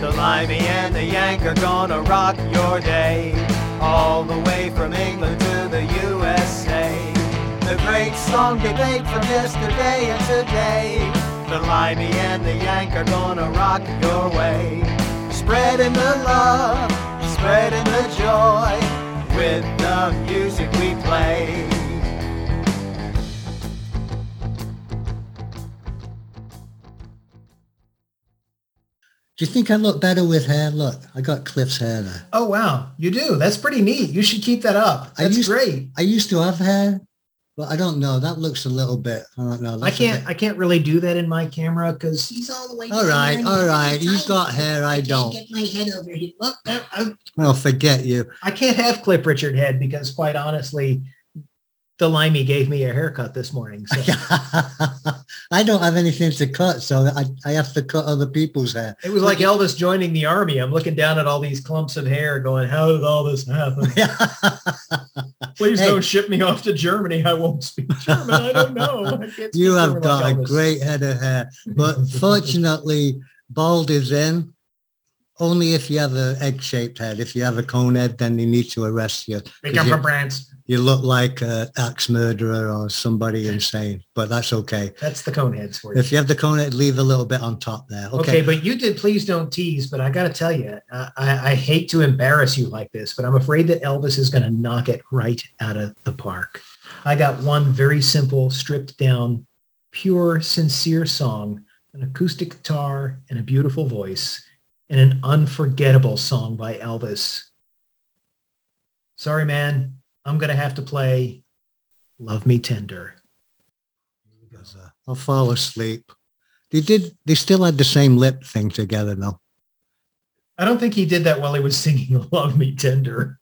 The Limey and the Yank are gonna rock your day. All the way from England to the USA. The great song debate from yesterday and today. The Limey and the Yank are gonna rock your way. Spreading the love, spreading the joy with the music we play. Do you think I look better with hair? Look, I got Cliff's hair there. Oh wow, you do. That's pretty neat. You should keep that up. I That's used- great. I used to have hair, but I don't know. That looks a little bit. I don't know. I can't. I can't really do that in my camera because he's all the way. All right, all he's right. You've got hair. I can't don't. Get my head over here. Look, I, I- Well, forget you. I can't have Cliff Richard head because, quite honestly, the limey gave me a haircut this morning. So I don't have anything to cut, so I, I have to cut other people's hair. it was like Elvis joining the army. I'm looking down at all these clumps of hair, going, "How did all this happen? Please Hey. don't ship me off to Germany. I won't speak German. I don't know. I you have got like a Elvis." great head of hair, but fortunately, bald is in. Only if you have an egg-shaped head. If you have a cone head, then they need to arrest you. Come you- from France. You look like an axe murderer or somebody insane, but that's okay. That's the cone heads for you. If you have the cone head, leave a little bit on top there. Okay. Okay. but you did please don't tease. But I got to tell you, I, I I hate to embarrass you like this, but I'm afraid that Elvis is going to knock it right out of the park. I got one very simple, stripped down, pure, sincere song, an acoustic guitar and a beautiful voice, and an unforgettable song by Elvis. Sorry, man. I'm going to have to play Love Me Tender. Uh, I'll fall asleep. They did. They still had the same lip thing together, though. I don't think he did that while he was singing Love Me Tender.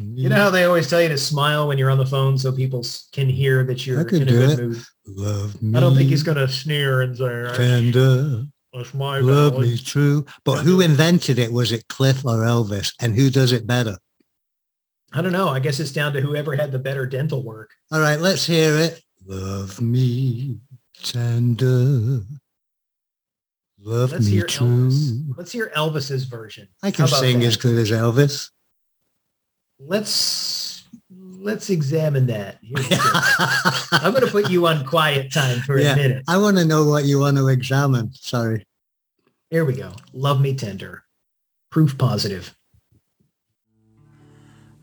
You know how they always tell you to smile when you're on the phone so people can hear that you're in a good it. mood. love me. I don't think he's going to sneer and say, tender. that's my Love ballad." me true. But who invented it? Was it Cliff or Elvis? And who does it better? I don't know. I guess it's down to whoever had the better dental work. All right, let's hear it. Love me tender. Love Let's me hear true. Elvis. Let's hear Elvis's version. I can sing that? as good as Elvis. Let's let's examine that. Here's. I'm going to put you on quiet time for Yeah. a minute. I want to know what you want to examine. Sorry. Here we go. Love me tender. Proof positive.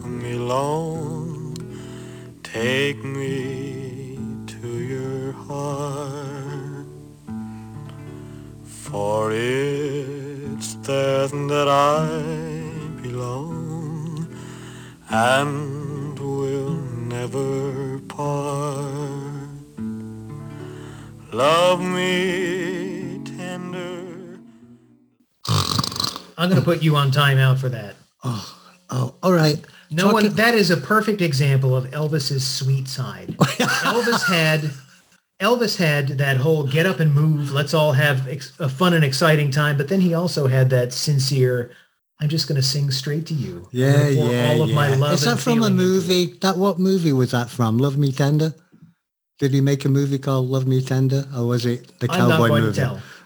love me long, take me to your heart. For it's there that I belong and will never part. Love me tender. I'm going to put you on timeout for that. Oh, oh, all right. No one, that is a perfect example of Elvis's sweet side. Elvis had, Elvis had that whole get up and move. Let's all have ex- a fun and exciting time. But then he also had that sincere, I'm just going to sing straight to you. Yeah, yeah, All of yeah. my love Is that from a feeling into you. movie? That what movie was that from? Love Me Tender? Did he make a movie called Love Me Tender, or was it the I'm cowboy movie?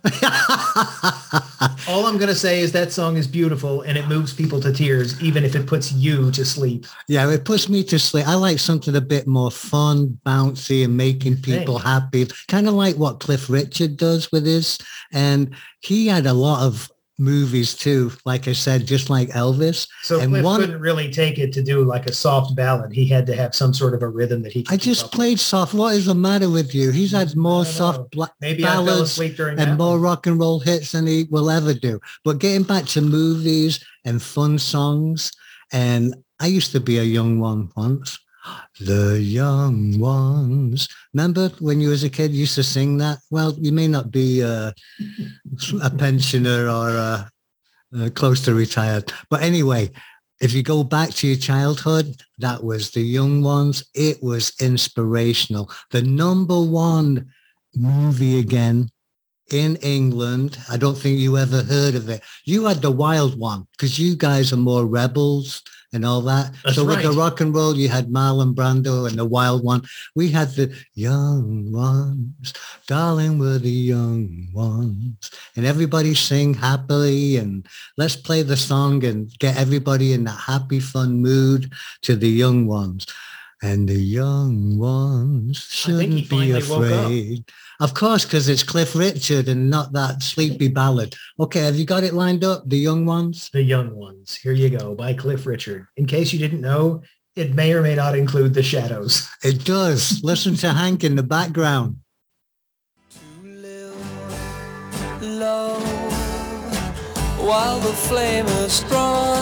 All I'm going to say is that song is beautiful and it moves people to tears, even if it puts you to sleep. yeah, it puts me to sleep. I like something a bit more fun, bouncy, and making people happy. Kind of like what Cliff Richard does with his. And he had a lot of movies too. Like I said, just like Elvis. So And Cliff one- couldn't really take it to do like a soft ballad. He had to have some sort of a rhythm that he could I just up with. played soft. What is the matter with you? He's had more I don't know. soft bla- Maybe ballads and more one. rock and roll hits than he will ever do. But getting back to movies and fun songs, and I used to be a young one once. The young ones. Remember when you was a kid used to sing that? Well, you may not be uh, a pensioner or a uh, close to retired. But anyway, if you go back to your childhood, that was the young ones. It was inspirational. The number one movie again in England. I don't think you ever heard of it. You had the wild one because you guys are more rebels and all that. That's so with the rock and roll, you had Marlon Brando and the wild one. We had the young ones, darling, we're the young ones. And everybody sing happily and let's play the song and get everybody in that happy, fun mood to the young ones. And the young ones I think he shouldn't be finally woke up. afraid. Of course, because it's Cliff Richard and not that sleepy ballad. Okay, have you got it lined up? The young ones? The Young Ones. Here you go by Cliff Richard. In case you didn't know, it may or may not include The Shadows. It does. Listen to Hank in the background. to live low while the flame is strong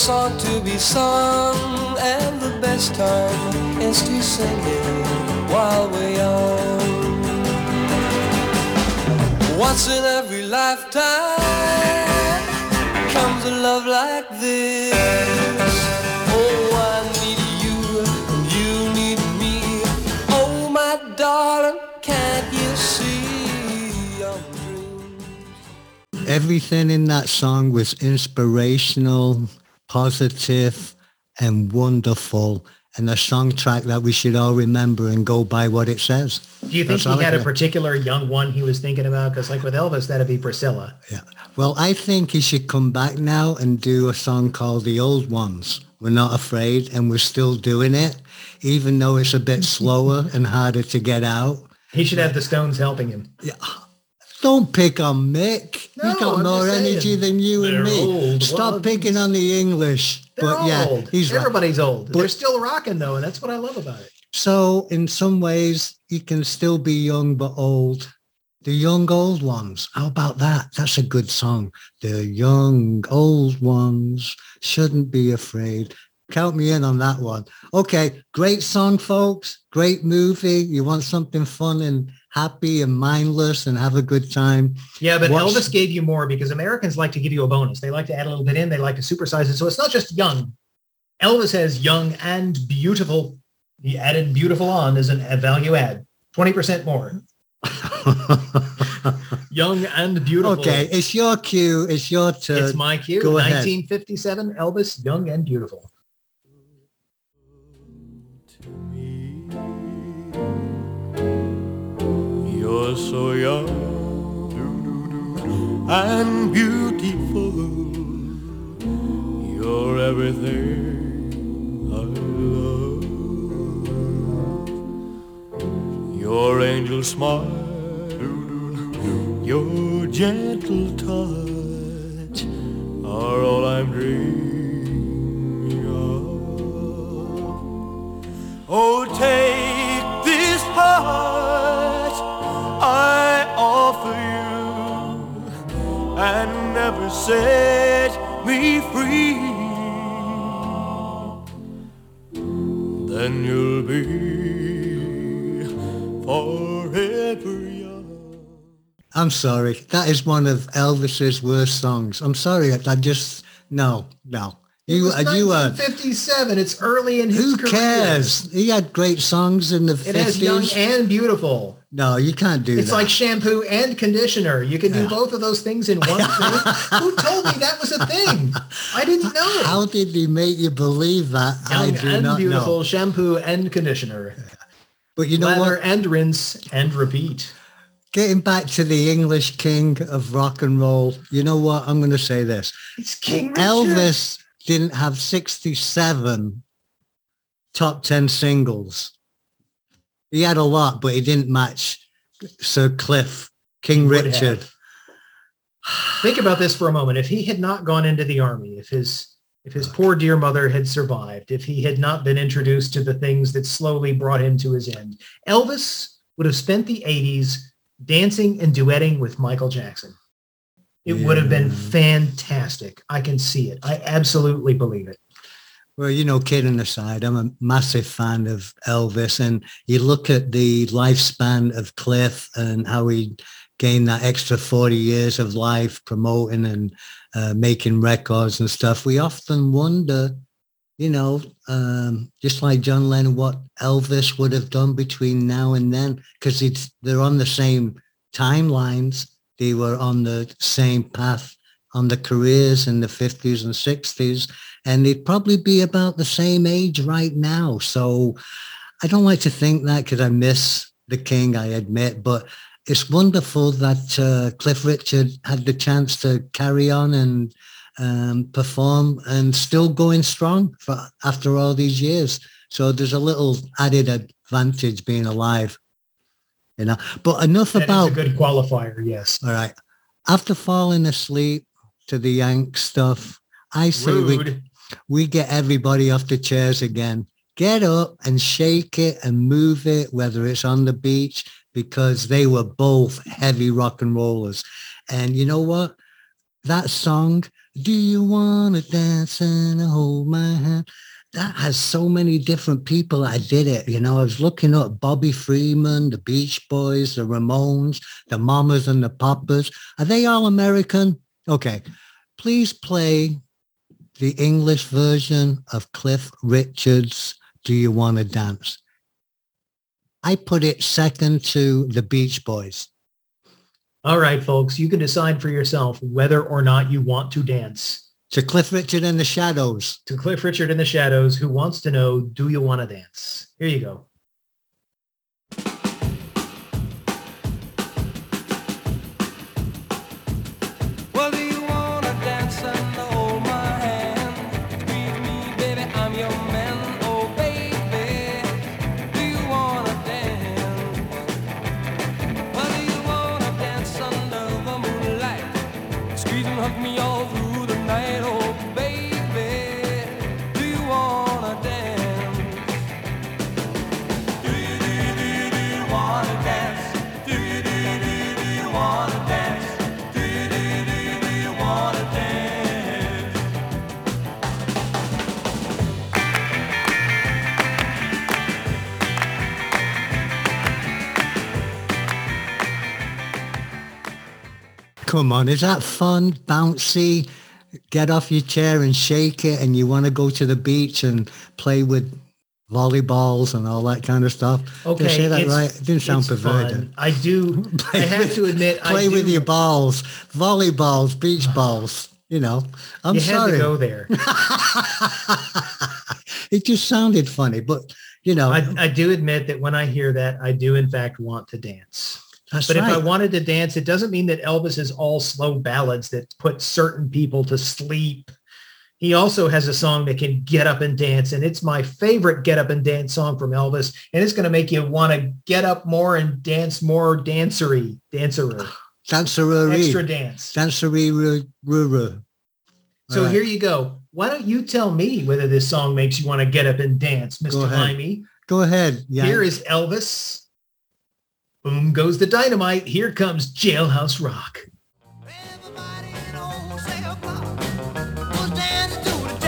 song to be sung, and the best time is to sing it while we're young. Once in every lifetime comes a love like this. Oh, I need you, and you need me. Oh, my darling, can't you see? Everything in that song was inspirational, positive, and wonderful. And a song track that we should all remember and go by what it says. Do you think That's he had a particular young one he was thinking about? Because like with Elvis, that'd be Priscilla. Yeah. Well, I think he should come back now and do a song called The Old Ones. We're not afraid and we're still doing it, even though it's a bit slower and harder to get out. He should have the Stones helping him. Don't pick on Mick. No, He's got I'm more just saying. energy than you and They're me. old Stop ones. picking on the English. They're but yeah, old. he's right. Everybody's old. But- They're still rocking though, and that's what I love about it. So in some ways, you can still be young but old. The young old ones. How about that? That's a good song. The young old ones shouldn't be afraid. Count me in on that one. Okay, great song, folks. Great movie. You want something fun and happy and mindless and have a good time. Yeah, but What's- Elvis gave you more because Americans like to give you a bonus. They like to add a little bit in. They like to supersize it. So it's not just young. Elvis has young and beautiful. He added beautiful on as an, a value add. 20% more. Young and beautiful. okay, it's your cue. It's your turn. It's my cue. go ahead. 1957, Elvis, young and beautiful. You're so young and beautiful. You're everything I love. Your angel smile, your gentle touch are all I'm dreaming set me free. Then you'll be forever young. I'm sorry. That is one of Elvis's worst songs. I'm sorry. I I just no, no. It You, was uh, you are. 1957. It's early in his Who career. cares? He had great songs in the It has young fifties. and beautiful. No, you can't do it. It's that. like shampoo and conditioner. You can do both of those things in one. Who told me that was a thing? I didn't know. How did he make you believe that? I Young do and not beautiful know. shampoo and conditioner. But you know Lather what? and rinse and repeat. Getting back to the English king of rock and roll, you know what? I'm going to say this. It's King Richard. Elvis didn't have 67 top 10 singles. He had a lot, but he didn't match Sir Cliff, King Richard. Think about this for a moment. If he had not gone into the army, if his if his poor dear mother had survived, if he had not been introduced to the things that slowly brought him to his end, Elvis would have spent the 80s dancing and duetting with Michael Jackson. It would have been fantastic. I can see it. I absolutely believe it. Well, you know, kidding aside, I'm a massive fan of Elvis. And you look at the lifespan of Cliff and how he gained that extra 40 years of life promoting and uh, making records and stuff. We often wonder, you know, um, just like John Lennon, what Elvis would have done between now and then, because they're on the same timelines. They were on the same path on the careers in the 50s and 60s and they'd probably be about the same age right now. So I don't like to think that because I miss the king, I admit, but it's wonderful that uh, Cliff Richard had the chance to carry on and um, perform and still going strong for, after all these years. So there's a little added advantage being alive, you know. But enough That about a good qualifier, yes. all right. After falling asleep to the Yank stuff, I say we Rude. we get everybody off the chairs again. Get up and shake it and move it, whether it's on the beach, because they were both heavy rock and rollers. And you know what? That song, Do You Want to Dance and Hold My Hand? That has so many different people I did it. You know, I was looking up Bobby Freeman, the Beach Boys, the Ramones, the Mamas and the Papas. Are they all American? Okay. Please play the English version of Cliff Richard's Do You Want to Dance? I put it second to the Beach Boys. All right, folks, you can decide for yourself whether or not you want to dance. To Cliff Richard in the Shadows. To Cliff Richard in the Shadows, who wants to know, do you want to dance? Here you go. And Come on, is that fun, bouncy? Get off your chair and shake it and you want to go to the beach and play with volleyballs and all that kind of stuff. Okay, Did I say that right? It didn't sound perverted. fun. I do. I have to admit, Play with your balls, volleyballs, beach balls. You know, I'm you sorry. had to go there. it just sounded funny, but you know, I, I do admit that when I hear that, I do in fact want to dance. That's But right. if I wanted to dance, it doesn't mean that Elvis is all slow ballads that put certain people to sleep. He also has a song that can get up and dance, and it's my favorite get up and dance song from Elvis, and it's going to make you want to get up more and dance more dancery, dancerer, Dancery, extra dance. dancery, ru- ru- ru. So right. here you go. Why don't you tell me whether this song makes you want to get up and dance, Mr. ahead. Limey? Go ahead. Yeah. Here is Elvis. Boom goes the dynamite. Here comes Jailhouse Rock. Was dancing to the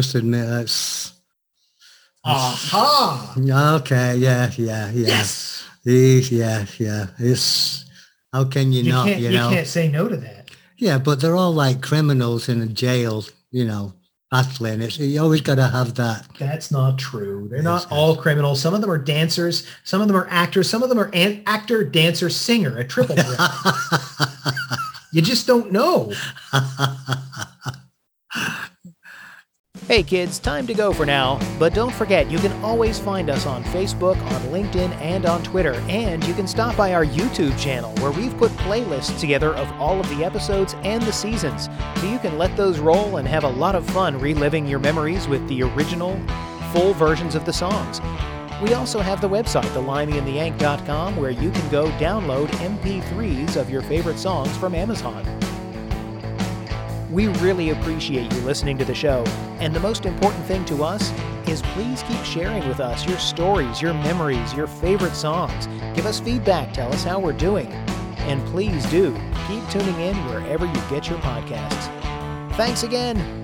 must admit that's Aha! okay. Yeah, yeah, yeah. Yes. Yeah, yeah. It's How can you, You not? You you know. can't say no to that. Yeah, but they're all like criminals in a jail. You know, battling. It's you always got to have that. That's not true. They're not yes. all criminals. Some of them are dancers. Some of them are actors. Some of them are an- actor, dancer, singer, a triple threat. you just don't know. Hey kids, time to go for now. But don't forget, you can always find us on Facebook, on LinkedIn, and on Twitter. And you can stop by our YouTube channel where we've put playlists together of all of the episodes and the seasons. So you can let those roll and have a lot of fun reliving your memories with the original, full versions of the songs. We also have the website, thelimeyandtheyank.com, where you can go download MP3s of your favorite songs from Amazon. We really appreciate you listening to the show, and the most important thing to us is please keep sharing with us your stories, your memories, your favorite songs. Give us feedback, tell us how we're doing. And please do keep tuning in wherever you get your podcasts. Thanks again.